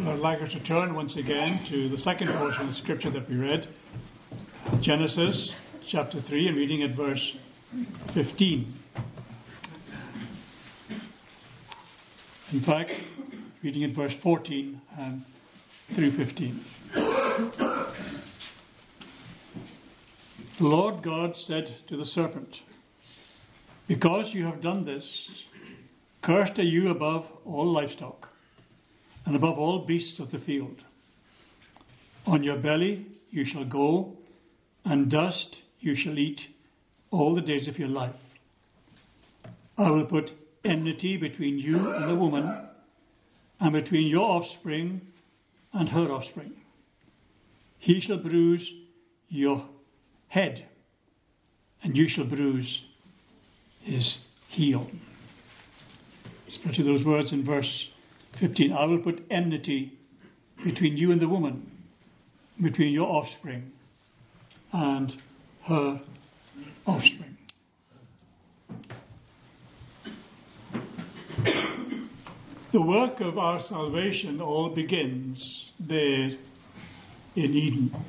I'd like us to turn once again to the second portion of scripture that we read, Genesis chapter 3, and reading at verse 15. In fact, reading at verse 14 and through 15. The Lord God said to the serpent, Because you have done this, cursed are you above all livestock, and above all beasts of the field. On your belly you shall go, and dust you shall eat all the days of your life. I will put enmity between you and the woman, and between your offspring and her offspring. He shall bruise your head, and you shall bruise his heel. Especially those words in verse 15 I will put enmity between you and the woman, between your offspring and her offspring. The work of our salvation all begins there in Eden.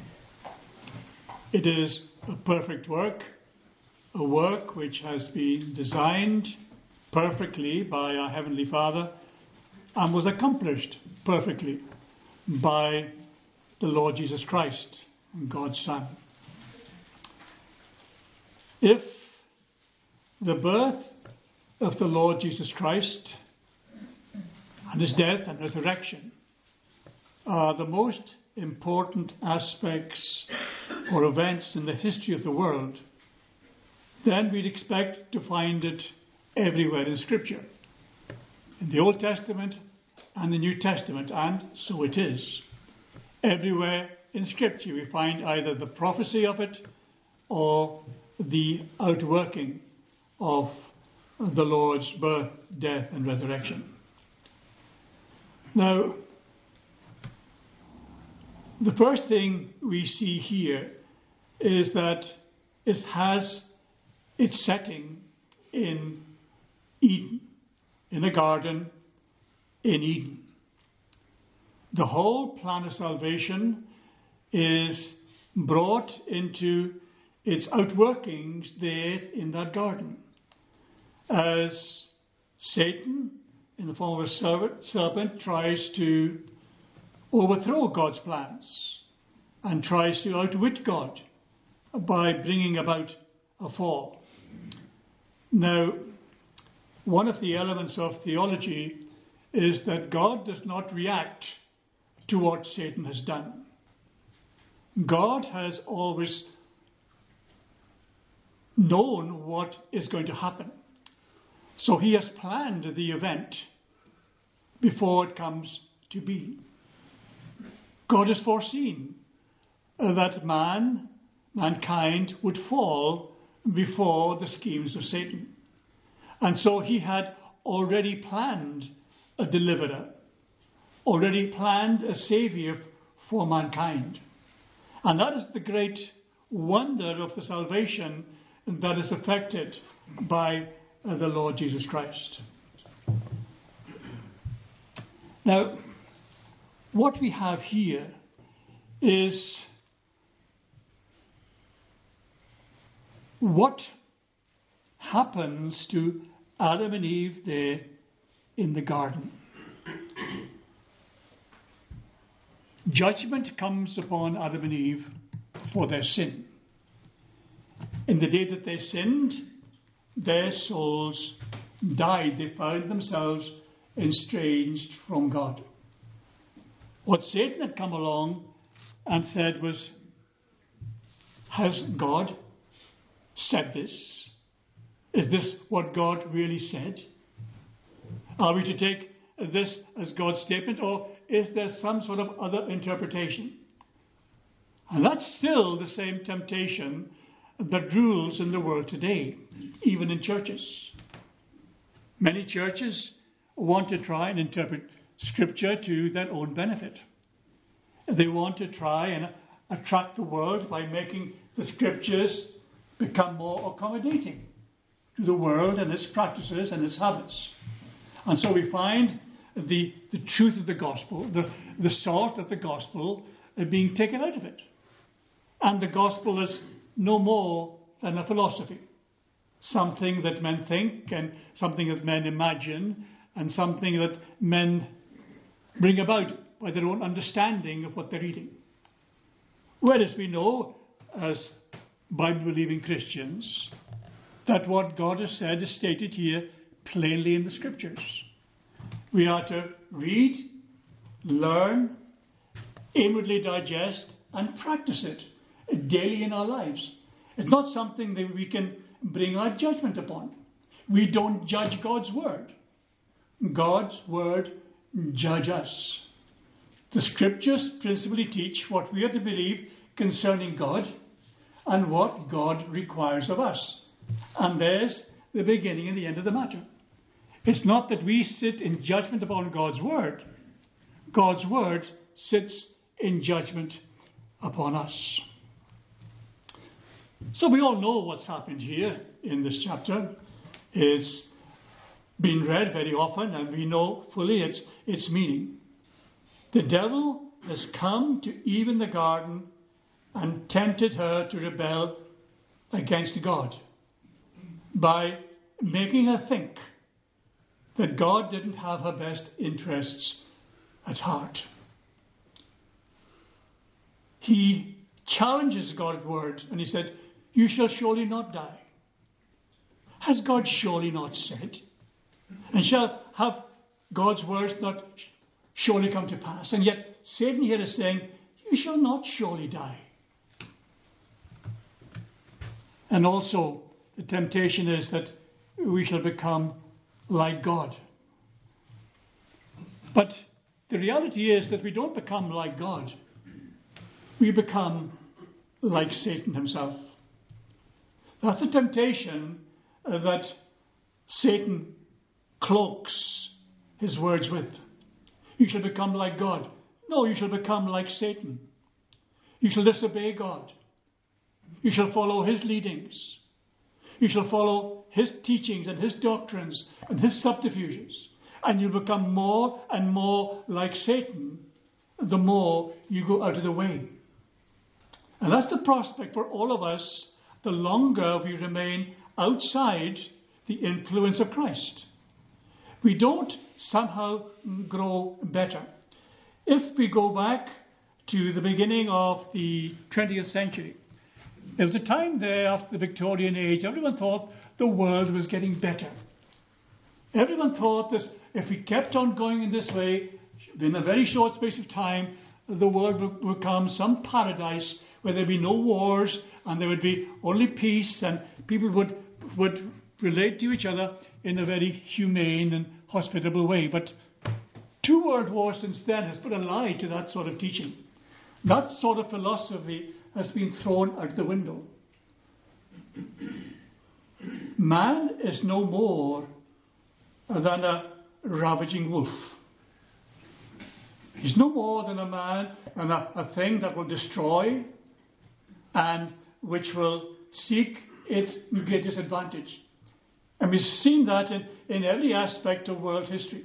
It is a perfect work, a work which has been designed perfectly by our Heavenly Father and was accomplished perfectly by the Lord Jesus Christ, God's Son. If the birth of the Lord Jesus Christ and his death and resurrection are the most important aspects or events in the history of the world, then we'd expect to find it everywhere in Scripture. In the Old Testament and the New Testament, and so it is. Everywhere in Scripture we find either the prophecy of it or the outworking of the Lord's birth, death, and resurrection. Now, the first thing we see here is that it has its setting in Eden, in a garden in Eden. The whole plan of salvation is brought into its outworkings there in that garden. As Satan, in the form of a serpent, tries to overthrow God's plans and tries to outwit God by bringing about a fall. Now, one of the elements of theology is that God does not react to what Satan has done. God has always known what is going to happen. So he has planned the event before it comes to be. God has foreseen that man, mankind, would fall before the schemes of Satan. And so he had already planned a deliverer, already planned a savior for mankind. And that is the great wonder of the salvation that is effected by uh, the Lord Jesus Christ. Now, what we have here is what happens to Adam and Eve there in the garden. Judgment comes upon Adam and Eve for their sin. In the day that they sinned, their souls died. They found themselves estranged from God. What Satan had come along and said was, Has God said this? Is this what God really said? Are we to take this as God's statement, or is there some sort of other interpretation? And that's still the same temptation that rules in the world today, even in churches. Many churches want to try and interpret Scripture to their own benefit. They want to try and attract the world by making the Scriptures become more accommodating to the world and its practices and its habits. And so we find the, the truth of the gospel, the, the salt of the gospel, uh, being taken out of it. And the gospel is no more than a philosophy, something that men think and something that men imagine and something that men bring about by their own understanding of what they're reading. Whereas we know, as Bible believing Christians, that what God has said is stated here plainly in the scriptures. We are to read, learn, inwardly digest, and practice it daily in our lives. It's not something that we can bring our judgment upon. We don't judge God's word. God's word judge us. The scriptures principally teach what we are to believe concerning God and what God requires of us. And there's the beginning and the end of the matter. It's not that we sit in judgment upon God's word. God's word sits in judgment upon us. So we all know what's happened here in this chapter. It's been read very often and we know fully its, its meaning. The devil has come to Eve in the garden and tempted her to rebel against God by making her think that God didn't have her best interests at heart. He challenges God's word and he said, You shall surely not die. Has God surely not said? And shall have God's words not surely come to pass? And yet Satan here is saying, You shall not surely die. And also, the temptation is that we shall become like God. But the reality is that we don't become like God, we become like Satan himself. That's the temptation that Satan cloaks his words with. You shall become like God. No, you shall become like Satan. You shall disobey God. You shall follow his leadings. You shall follow his teachings and his doctrines and his subterfuges. And you will become more and more like Satan the more you go out of the way. And that's the prospect for all of us the longer we remain outside the influence of Christ. We don't somehow grow better. If we go back to the beginning of the 20th century, there was a time there after the Victorian age, everyone thought the world was getting better. Everyone thought that if we kept on going in this way, in a very short space of time, the world would become some paradise where there'd be no wars and there would be only peace and people would, would relate to each other in a very humane and hospitable way. But two world wars since then has put a lie to that sort of teaching. That sort of philosophy has been thrown out the window. Man is no more than a ravaging wolf. He's no more than a man and a, a thing that will destroy and which will seek its greatest advantage. And we've seen that in, in every aspect of world history.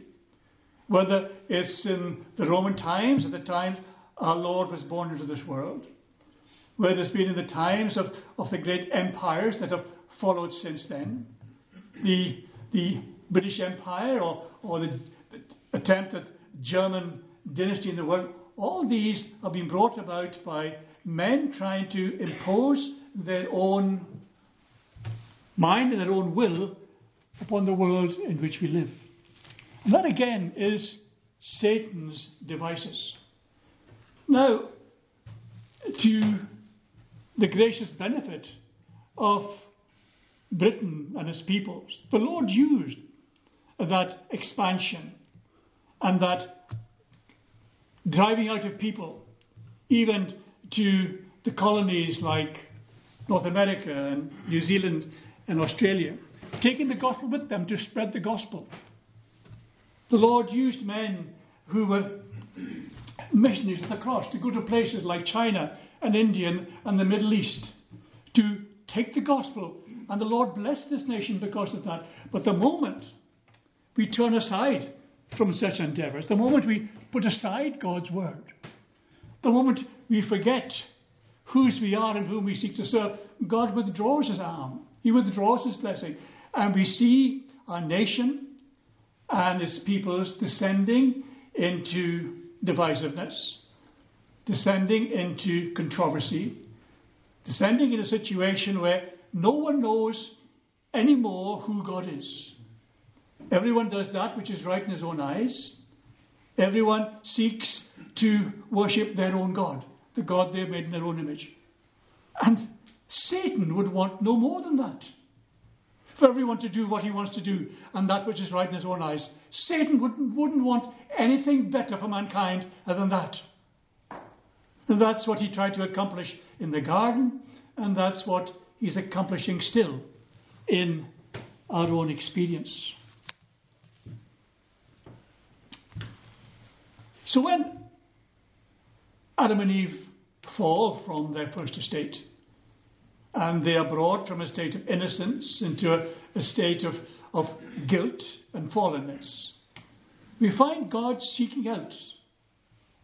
Whether it's in the Roman times, at the times our Lord was born into this world, whether there's been in the times of, of the great empires that have followed since then, the, the British Empire or, or the, the attempt at German dynasty in the world, all these have been brought about by men trying to impose their own mind and their own will upon the world in which we live. And that again is Satan's devices. Now, to the gracious benefit of Britain and its peoples, the Lord used that expansion and that driving out of people, even to the colonies like North America and New Zealand and Australia, taking the gospel with them to spread the gospel. The Lord used men who were missionaries of the cross to go to places like China and Indian and the Middle East to take the gospel. And the Lord blessed this nation because of that. But the moment we turn aside from such endeavours, the moment we put aside God's word, the moment we forget whose we are and whom we seek to serve, God withdraws his arm. He withdraws his blessing. And we see our nation and its peoples descending into divisiveness, descending into controversy, descending in a situation where no one knows anymore who God is. Everyone does that which is right in his own eyes. Everyone seeks to worship their own God, the God they made in their own image. And Satan would want no more than that. For everyone to do what he wants to do and that which is right in his own eyes. Satan wouldn't, wouldn't want anything better for mankind than that. And that's what he tried to accomplish in the garden, and that's what he's accomplishing still in our own experience. So when Adam and Eve fall from their first estate, and they are brought from a state of innocence into a, a state of, of guilt and fallenness, we find God seeking out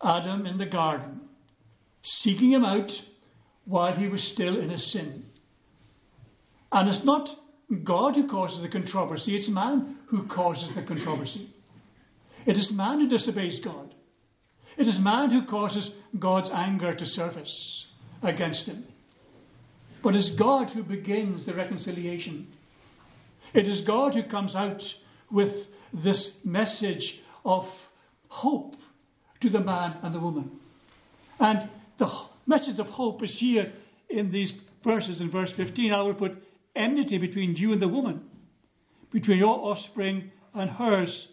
Adam in the garden, seeking him out while he was still in his sin. And it's not God who causes the controversy, it's man who causes the controversy. It is man who disobeys God. It is man who causes God's anger to surface against him. But it's God who begins the reconciliation. It is God who comes out with this message of hope to the man and the woman. And the message of hope is here in these verses. In verse 15, I will put enmity between you and the woman, between your offspring and hers.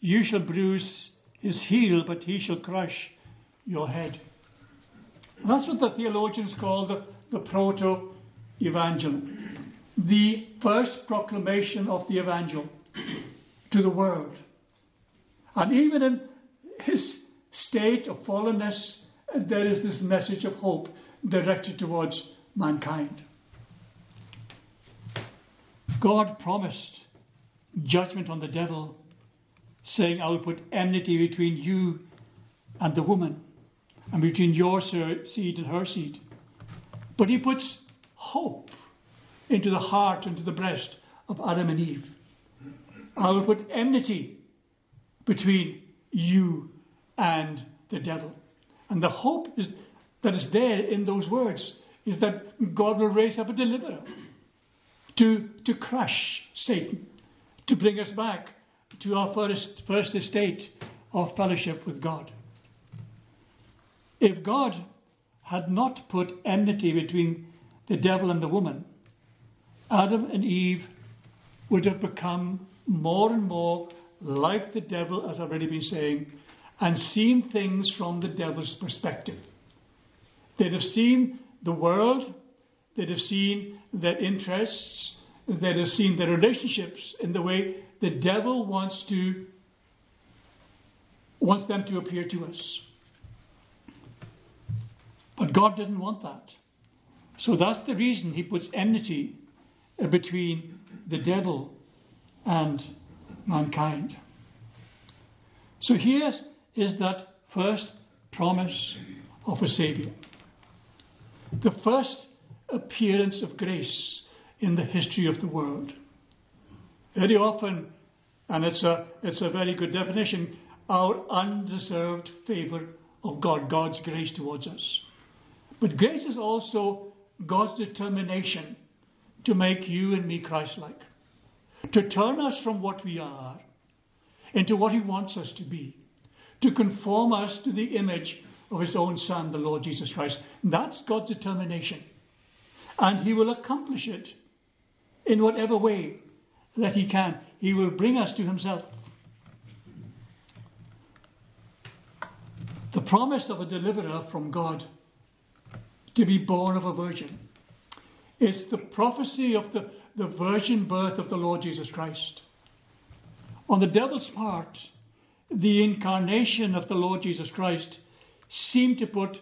You shall bruise his heel, but he shall crush your head. And that's what the theologians call the, the proto evangel, the first proclamation of the evangel to the world. And even in his state of fallenness, there is this message of hope directed towards mankind. God promised judgment on the devil, saying, I will put enmity between you and the woman, and between your seed and her seed. But he puts hope into the heart, into the breast of Adam and Eve. I will put enmity between you and the devil. And the hope is, that is there in those words is that God will raise up a deliverer to, to crush Satan, to bring us back to our first, first estate of fellowship with God. If God had not put enmity between the devil and the woman, Adam and Eve would have become more and more like the devil, as I've already been saying, and seen things from the devil's perspective. They'd have seen the world, they'd have seen their interests, they'd have seen their relationships in the way the devil wants to wants them to appear to us. But God didn't want that. So that's the reason he puts enmity between the devil and mankind. So here is that first promise of a Saviour. The first appearance of grace in the history of the world. Very often, and it's a, it's a very good definition, our undeserved favour of God, God's grace towards us. But grace is also God's determination to make you and me Christ like, to turn us from what we are into what He wants us to be, to conform us to the image of His own Son, the Lord Jesus Christ. That's God's determination. And He will accomplish it in whatever way that He can. He will bring us to Himself. The promise of a deliverer from God to be born of a virgin is the prophecy of the, the virgin birth of the Lord Jesus Christ. On the devil's part, the incarnation of the Lord Jesus Christ seemed to put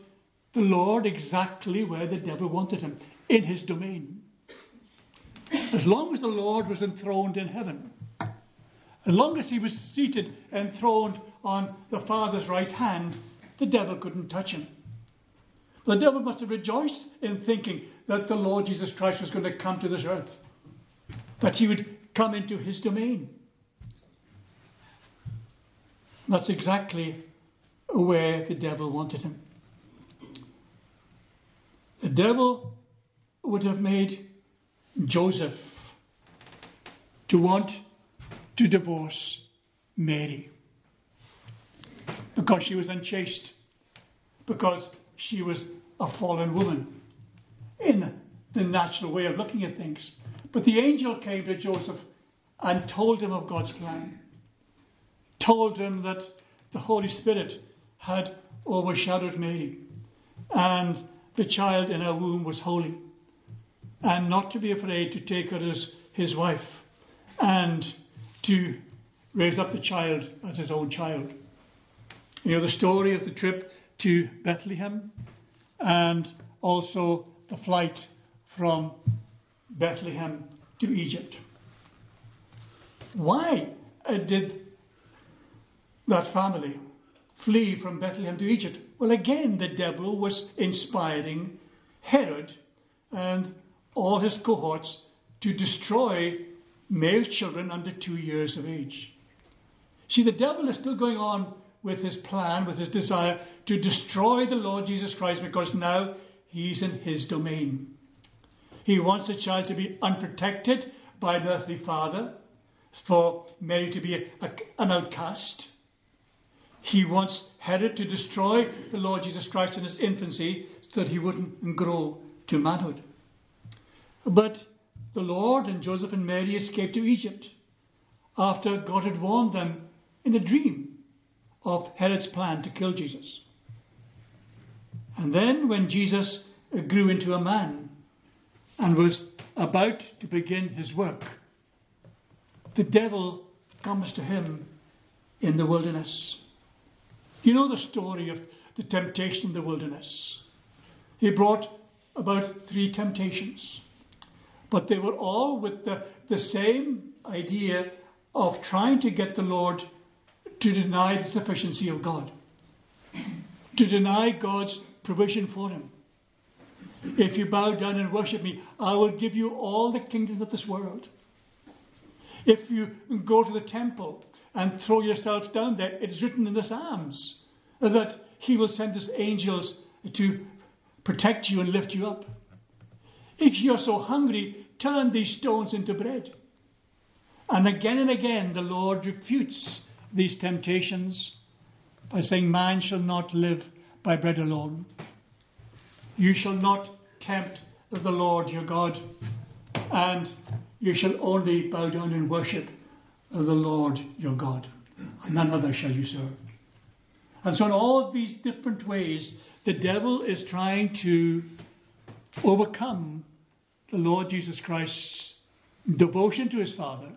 the Lord exactly where the devil wanted him, in his domain. As long as the Lord was enthroned in heaven, As long as he was seated enthroned on the Father's right hand, the devil couldn't touch him. The devil must have rejoiced in thinking that the Lord Jesus Christ was going to come to this earth, that he would come into his domain. That's exactly where the devil wanted him. The devil would have made Joseph to want to divorce Mary because she was unchaste, because she was a fallen woman in the natural way of looking at things. But the angel came to Joseph and told him of God's plan, told him that the Holy Spirit had overshadowed Mary, and the child in her womb was holy, and not to be afraid to take her as his wife, and to raise up the child as his own child. You know the story of the trip to Bethlehem and also the flight from Bethlehem to Egypt. Why did that family flee from Bethlehem to Egypt? Well, again, the devil was inspiring Herod and all his cohorts to destroy male children under two years of age. See, the devil is still going on with his plan, with his desire to destroy the Lord Jesus Christ because now he's in his domain. He wants the child to be unprotected by an earthly father, for Mary to be a, an outcast. He wants Herod to destroy the Lord Jesus Christ in his infancy so that he wouldn't grow to manhood. But the Lord and Joseph and Mary escaped to Egypt after God had warned them in a dream of Herod's plan to kill Jesus. And then, when Jesus grew into a man and was about to begin his work, the devil comes to him in the wilderness. You know the story of the temptation in the wilderness. He brought about three temptations, but they were all with the, the same idea of trying to get the Lord to deny the sufficiency of God, to deny God's provision for him. If you bow down and worship me, I will give you all the kingdoms of this world. If you go to the temple and throw yourself down there, it is written in the Psalms that he will send his angels to protect you and lift you up. If you're so hungry, turn these stones into bread. And again and again, the Lord refutes these temptations by saying, Man shall not live by bread alone. You shall not tempt the Lord your God, and you shall only bow down and worship the Lord your God, and none other shall you serve. And so, in all of these different ways, the devil is trying to overcome the Lord Jesus Christ's devotion to his Father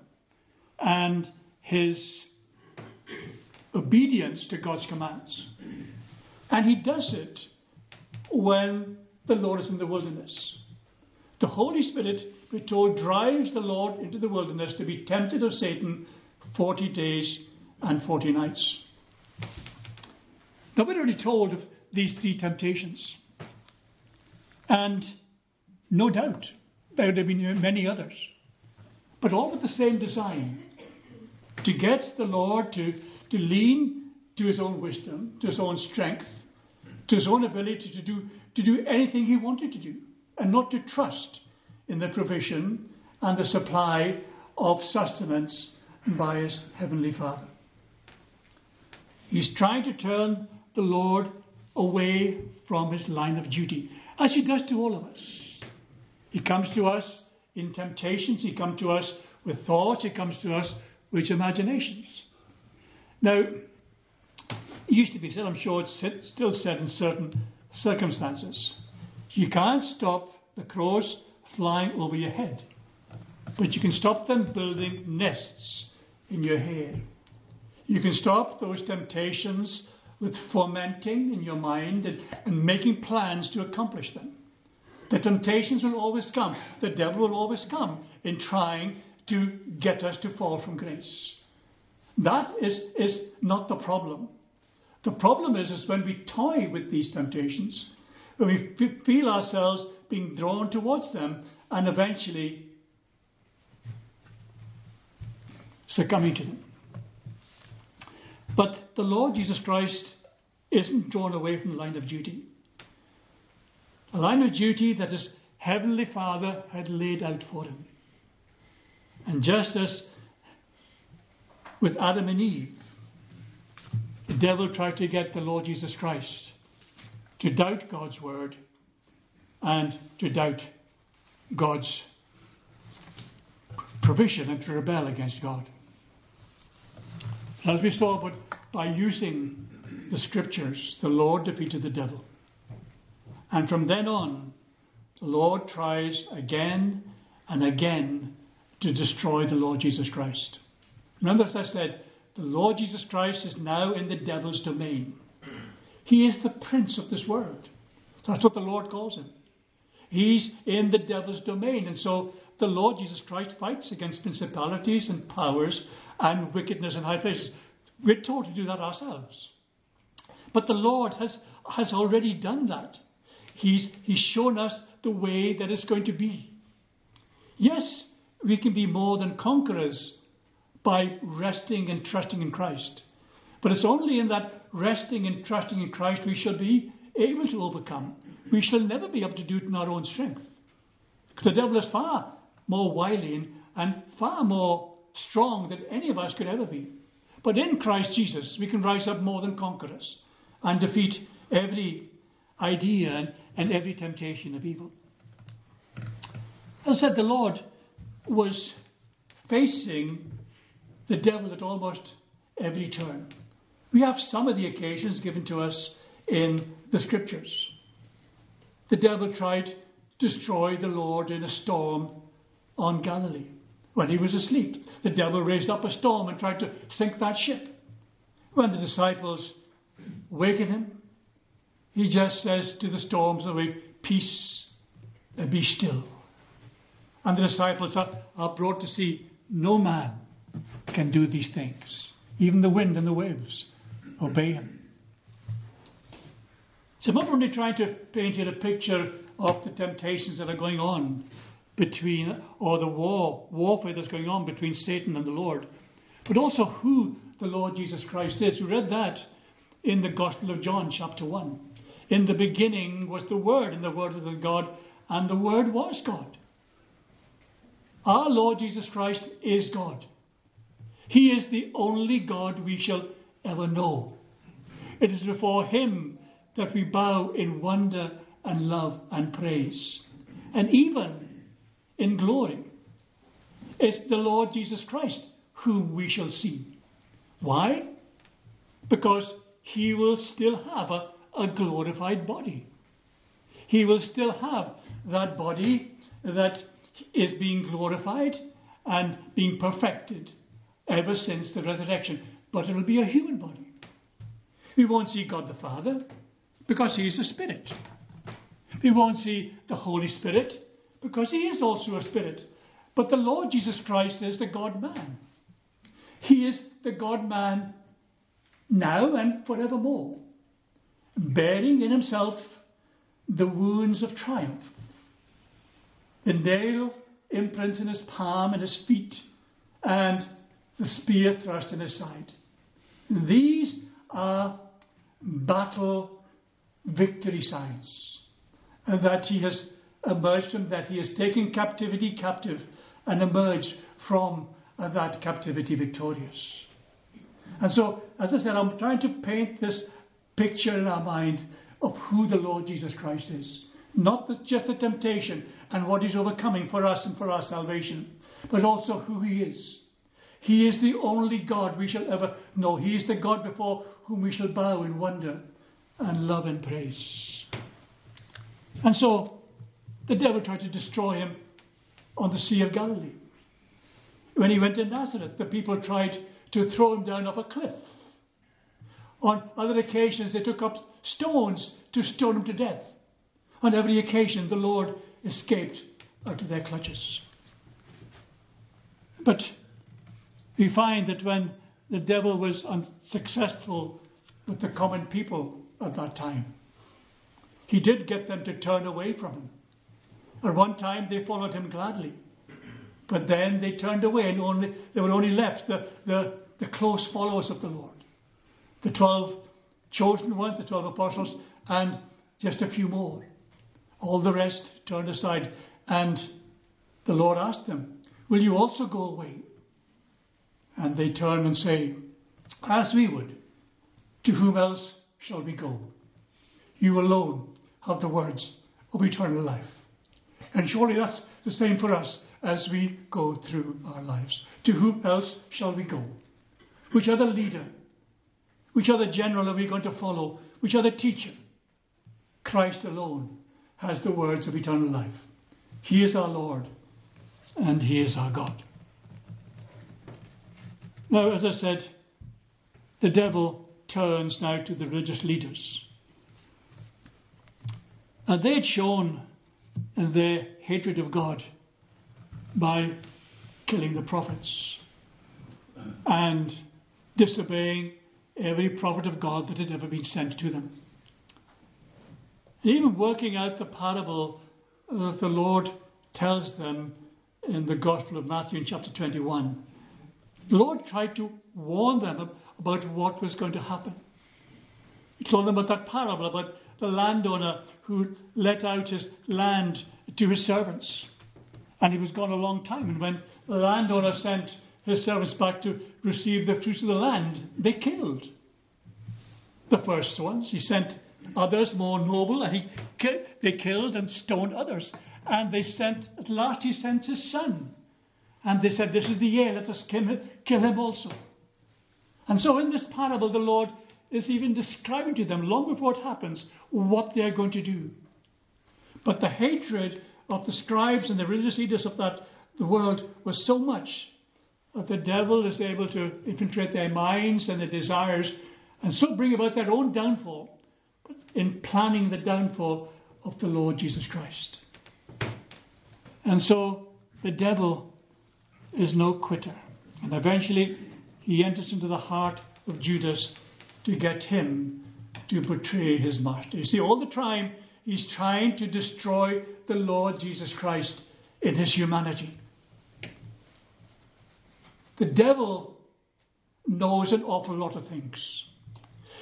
and his obedience to God's commands. And he does it when the Lord is in the wilderness. The Holy Spirit, we're told, drives the Lord into the wilderness to be tempted of Satan 40 days and 40 nights. Now, we're already told of these three temptations. And no doubt there would have been many others. But all with the same design to get the Lord to to lean to his own wisdom, to his own strength, to his own ability to do, to do anything he wanted to do, and not to trust in the provision and the supply of sustenance by his heavenly Father. He's trying to turn the Lord away from his line of duty, as he does to all of us. He comes to us in temptations, he comes to us with thoughts, he comes to us with imaginations. Now, it used to be said, I'm sure it's still said in certain circumstances, you can't stop the crows flying over your head, but you can stop them building nests in your hair. You can stop those temptations with fomenting in your mind and, and making plans to accomplish them. The temptations will always come. The devil will always come in trying to get us to fall from grace That is, is not the problem. The problem is, is when we toy with these temptations, when we feel ourselves being drawn towards them and eventually succumbing to them. But the Lord Jesus Christ isn't drawn away from the line of duty. A line of duty that his Heavenly Father had laid out for him. And just as with Adam and Eve, the devil tried to get the Lord Jesus Christ to doubt God's word and to doubt God's provision and to rebel against God. As we saw, but by using the scriptures, the Lord defeated the devil. And from then on, the Lord tries again and again to destroy the Lord Jesus Christ. Remember, as I said, the Lord Jesus Christ is now in the devil's domain. He is the prince of this world. That's what the Lord calls him. He's in the devil's domain. And so the Lord Jesus Christ fights against principalities and powers and wickedness in high places. We're told to do that ourselves. But the Lord has, has already done that. He's, he's shown us the way that it's going to be. Yes, we can be more than conquerors by resting and trusting in Christ. But it's only in that resting and trusting in Christ we shall be able to overcome. We shall never be able to do it in our own strength. The devil is far more wily and far more strong than any of us could ever be. But in Christ Jesus, we can rise up more than conquerors and defeat every idea and, and every temptation of evil. As I said, the Lord was facing the devil at almost every turn. We have some of the occasions given to us in the scriptures. The devil tried to destroy the Lord in a storm on Galilee when he was asleep. The devil raised up a storm and tried to sink that ship. When the disciples waken him, he just says to the storms of the Peace and be still. And the disciples are, are brought to see no man can do these things. Even the wind and the waves obey him. So I'm not only trying to paint here a picture of the temptations that are going on between, or the war, warfare that's going on between Satan and the Lord, but also who the Lord Jesus Christ is. We read that in the Gospel of John, chapter 1. In the beginning was the Word, and the Word was God, and the Word was God. Our Lord Jesus Christ is God. He is the only God we shall ever know. It is before Him that we bow in wonder and love and praise. And even in glory, it's the Lord Jesus Christ whom we shall see. Why? Because He will still have a, a glorified body. He will still have that body that is being glorified and being perfected ever since the resurrection. But it will be a human body. We won't see God the Father because He is a spirit. We won't see the Holy Spirit because He is also a spirit. But the Lord Jesus Christ is the God man. He is the God man now and forevermore, bearing in Himself the wounds of triumph, the nail imprints in His palm and His feet, and the spear thrust in his side. These are battle victory signs. And that he has emerged from that, he has taken captivity captive and emerged from uh, that captivity victorious. And so, as I said, I'm trying to paint this picture in our mind of who the Lord Jesus Christ is. Not the, just the temptation and what he's overcoming for us and for our salvation, but also who he is. He is the only God we shall ever know. He is the God before whom we shall bow in wonder and love and praise. And so the devil tried to destroy him on the Sea of Galilee. When he went to Nazareth, the people tried to throw him down off a cliff. On other occasions, they took up stones to stone him to death. On every occasion, the Lord escaped out of their clutches. But we find that when the devil was unsuccessful with the common people at that time. He did get them to turn away from him. At one time, they followed him gladly. But then they turned away and only, they were only left the, the, the close followers of the Lord. The 12 chosen ones, the 12 apostles, and just a few more. All the rest turned aside. And the Lord asked them, Will you also go away? And they turn and say, As we would. To whom else shall we go? You alone have the words of eternal life. And surely that's the same for us as we go through our lives. To whom else shall we go? Which other leader? Which other general are we going to follow? Which other teacher? Christ alone has the words of eternal life. He is our Lord and He is our God. Now, as I said, the devil turns now to the religious leaders. And they had shown their hatred of God by killing the prophets and disobeying every prophet of God that had ever been sent to them. Even working out the parable that the Lord tells them in the Gospel of Matthew in chapter 21. The Lord tried to warn them about what was going to happen. He told them about that parable about the landowner who let out his land to his servants. And he was gone a long time. And when the landowner sent his servants back to receive the fruits of the land, they killed the first ones. He sent others more noble, and he, they killed and stoned others. And they sent, at last he sent his son. And they said, This is the year, let us kill him, kill him also. And so in this parable, the Lord is even describing to them, long before it happens, what they are going to do. But the hatred of the scribes and the religious leaders of that the world was so much that the devil is able to infiltrate their minds and their desires and so bring about their own downfall in planning the downfall of the Lord Jesus Christ. And so the devil is no quitter. And eventually he enters into the heart of Judas to get him to betray his master. You see, all the time he's trying to destroy the Lord Jesus Christ in his humanity. The devil knows an awful lot of things.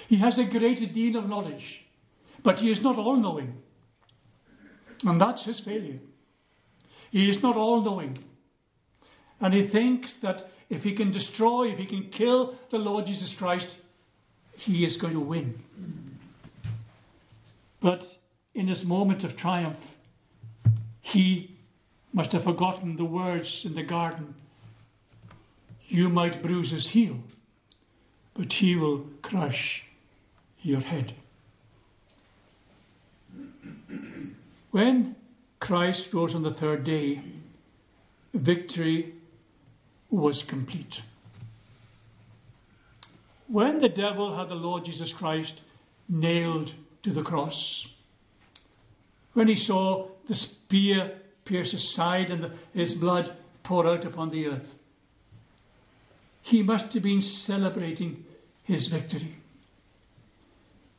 He has a great deal of knowledge, but he is not all knowing. And that's his failure. He is not all knowing. And he thinks that if he can destroy, if he can kill the Lord Jesus Christ, he is going to win. But in this moment of triumph, he must have forgotten the words in the garden You might bruise his heel, but he will crush your head. When Christ rose on the third day, victory was complete. When the devil had the Lord Jesus Christ nailed to the cross, when he saw the spear pierce his side and the, his blood pour out upon the earth, he must have been celebrating his victory.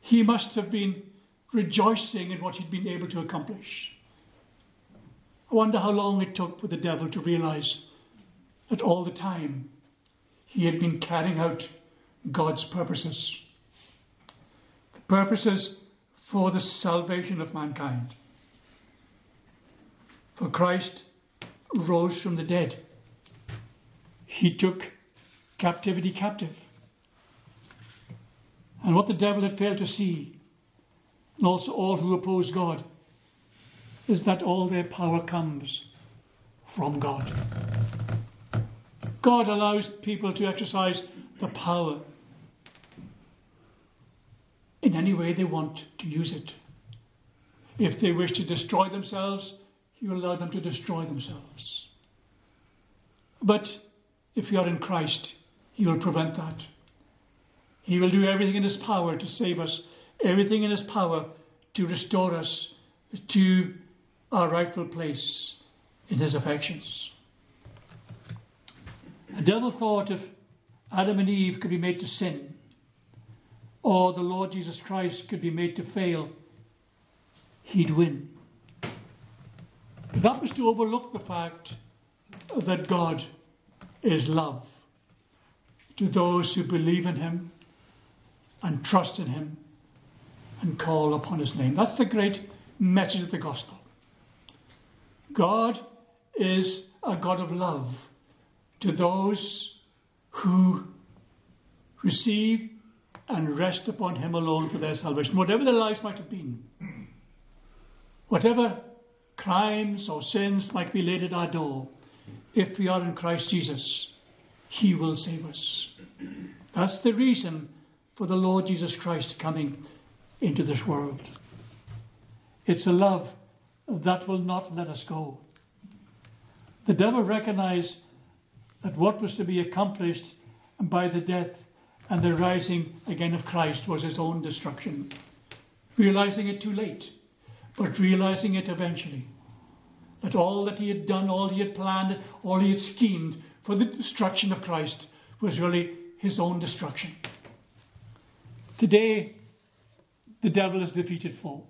He must have been rejoicing in what he'd been able to accomplish. I wonder how long it took for the devil to realize that all the time he had been carrying out God's purposes. The purposes for the salvation of mankind. For Christ rose from the dead. He took captivity captive. And what the devil had failed to see, and also all who oppose God, is that all their power comes from God. God allows people to exercise the power in any way they want to use it. If they wish to destroy themselves, He will allow them to destroy themselves. But if you are in Christ, He will prevent that. He will do everything in His power to save us, everything in His power to restore us to our rightful place in His affections. The devil thought if Adam and Eve could be made to sin, or the Lord Jesus Christ could be made to fail, he'd win. But that was to overlook the fact that God is love to those who believe in him and trust in him and call upon his name. That's the great message of the gospel. God is a God of love to those who receive and rest upon him alone for their salvation, whatever their lives might have been. Whatever crimes or sins might be laid at our door, if we are in Christ Jesus, he will save us. That's the reason for the Lord Jesus Christ coming into this world. It's a love that will not let us go. The devil recognized that what was to be accomplished by the death and the rising again of Christ was his own destruction. Realizing it too late, but realizing it eventually. That all that he had done, all he had planned, all he had schemed for the destruction of Christ was really his own destruction. Today, the devil is defeated foe.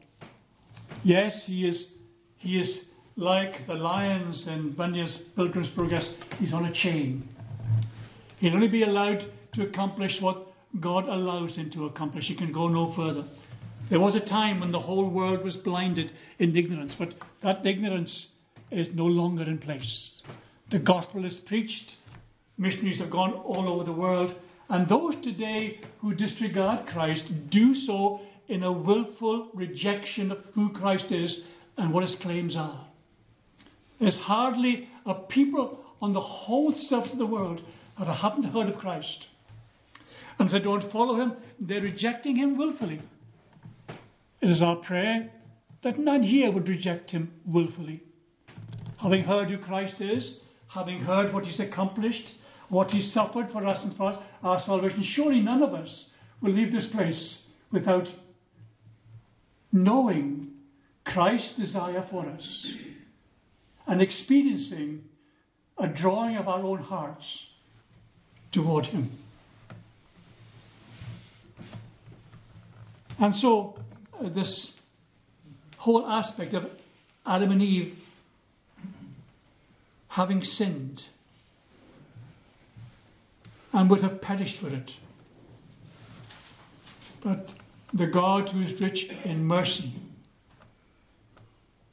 Yes, he is, he is like the lions in Bunyan's Pilgrim's Progress. He's on a chain. He'll only be allowed to accomplish what God allows him to accomplish. He can go no further. There was a time when the whole world was blinded in ignorance, but that ignorance is no longer in place. The gospel is preached. Missionaries have gone all over the world. And those today who disregard Christ do so in a willful rejection of who Christ is and what his claims are. There's hardly a people on the whole surface of the world that haven't heard of Christ. And if they don't follow him, they're rejecting him willfully. It is our prayer that none here would reject him willfully. Having heard who Christ is, having heard what he's accomplished, what he suffered for us and for us, our salvation, surely none of us will leave this place without knowing Christ's desire for us and experiencing a drawing of our own hearts toward him. And so, uh, this whole aspect of Adam and Eve having sinned and would have perished for it. But the God who is rich in mercy,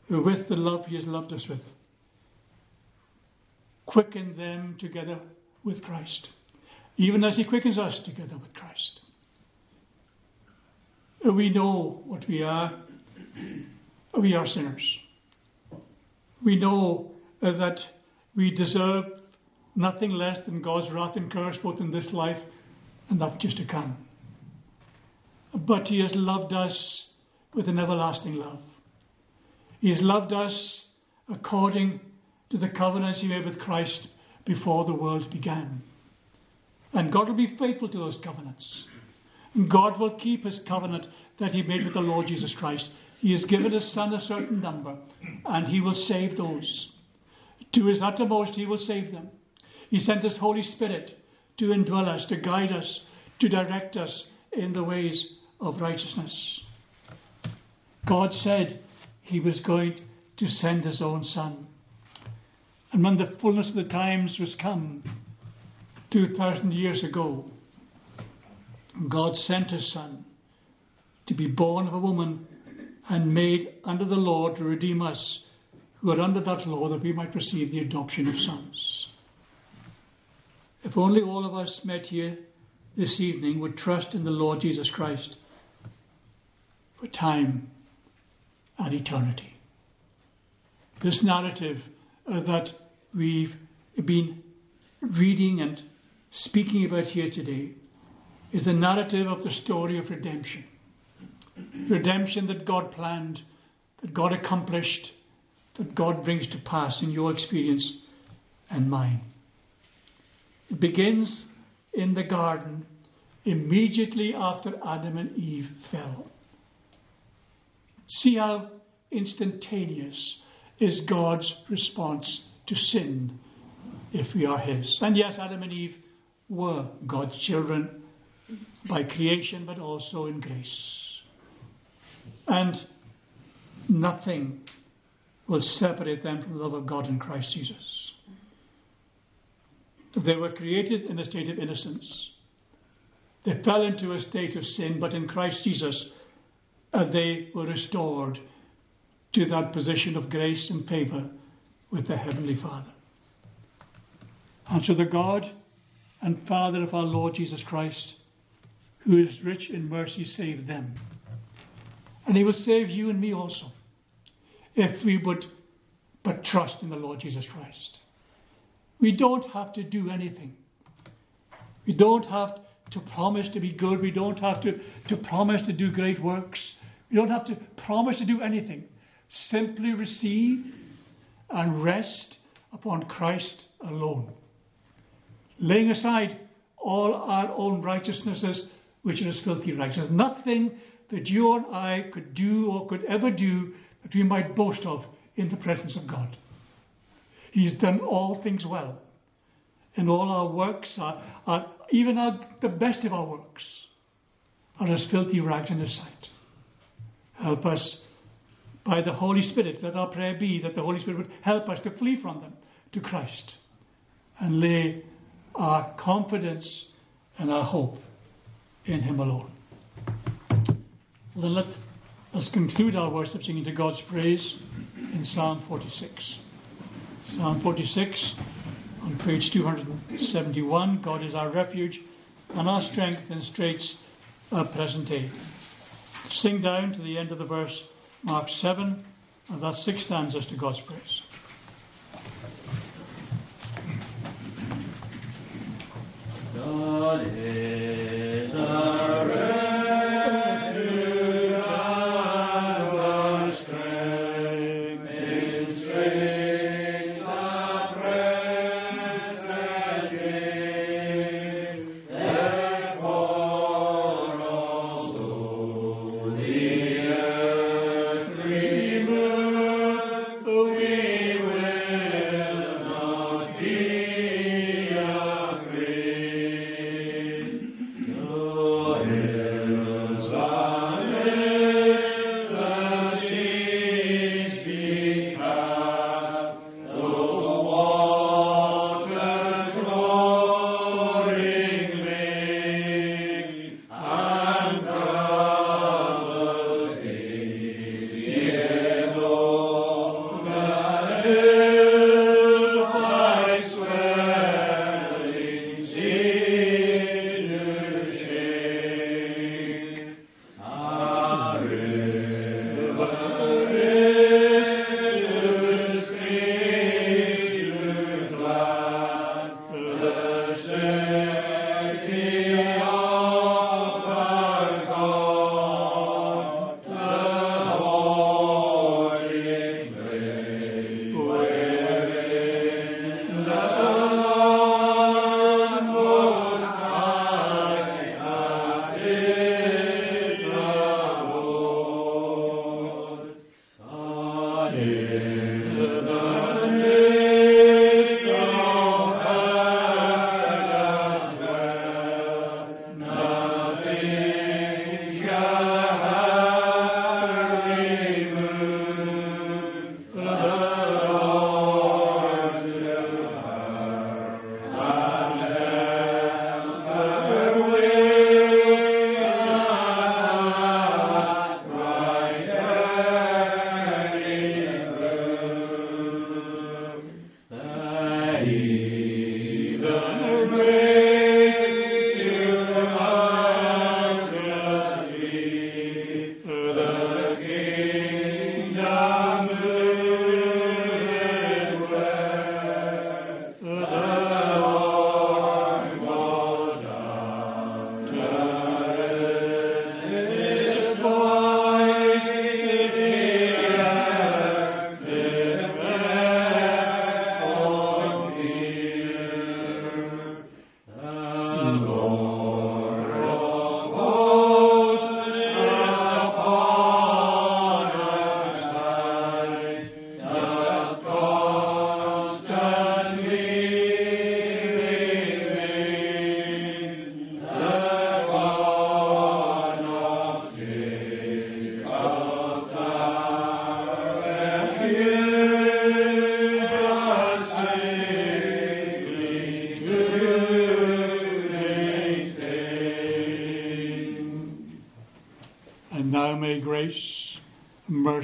who with the love he has loved us with, quickened them together with Christ, even as he quickens us together with Christ. We know what we are. We are sinners. We know that we deserve nothing less than God's wrath and curse both in this life and that which is to come. But He has loved us with an everlasting love. He has loved us according to the covenants He made with Christ before the world began. And God will be faithful to those covenants. God will keep His covenant that He made with the Lord Jesus Christ. He has given His Son a certain number, and He will save those. To His uttermost, He will save them. He sent His Holy Spirit to indwell us, to guide us, to direct us in the ways of righteousness. God said He was going to send His own Son. And when the fullness of the times was come, 2,000 years ago, God sent His Son to be born of a woman and made under the law to redeem us who are under that law that we might receive the adoption of sons. If only all of us met here this evening would trust in the Lord Jesus Christ for time and eternity. This narrative uh, that we've been reading and speaking about here today is the narrative of the story of redemption. Redemption that God planned, that God accomplished, that God brings to pass in your experience and mine. It begins in the garden immediately after Adam and Eve fell. See how instantaneous is God's response to sin if we are His. And yes, Adam and Eve were God's children by creation, but also in grace. And nothing will separate them from the love of God in Christ Jesus. They were created in a state of innocence. They fell into a state of sin, but in Christ Jesus, uh, they were restored to that position of grace and favour with the Heavenly Father. And so the God and Father of our Lord Jesus Christ, who is rich in mercy, save them. And He will save you and me also, if we would but trust in the Lord Jesus Christ. We don't have to do anything. We don't have to promise to be good. We don't have to, to promise to do great works. We don't have to promise to do anything. Simply receive and rest upon Christ alone. Laying aside all our own righteousnesses, which are as filthy rags. There's nothing that you and I could do or could ever do that we might boast of in the presence of God. He's done all things well. And all our works are, are even our, the best of our works, are as filthy rags in His sight. Help us by the Holy Spirit, let our prayer be that the Holy Spirit would help us to flee from them to Christ and lay our confidence and our hope in Him alone. Well, then let us conclude our worship singing to God's praise in Psalm 46. Psalm 46 on page 271 God is our refuge and our strength in straits of present aid. Sing down to the end of the verse, Mark 7, and that's six stanzas to God's praise.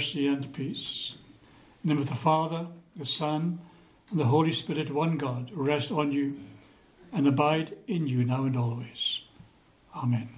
Mercy, and peace, in the name of the Father, the Son, and the Holy Spirit, one God, rest on you and abide in you now and always. Amen.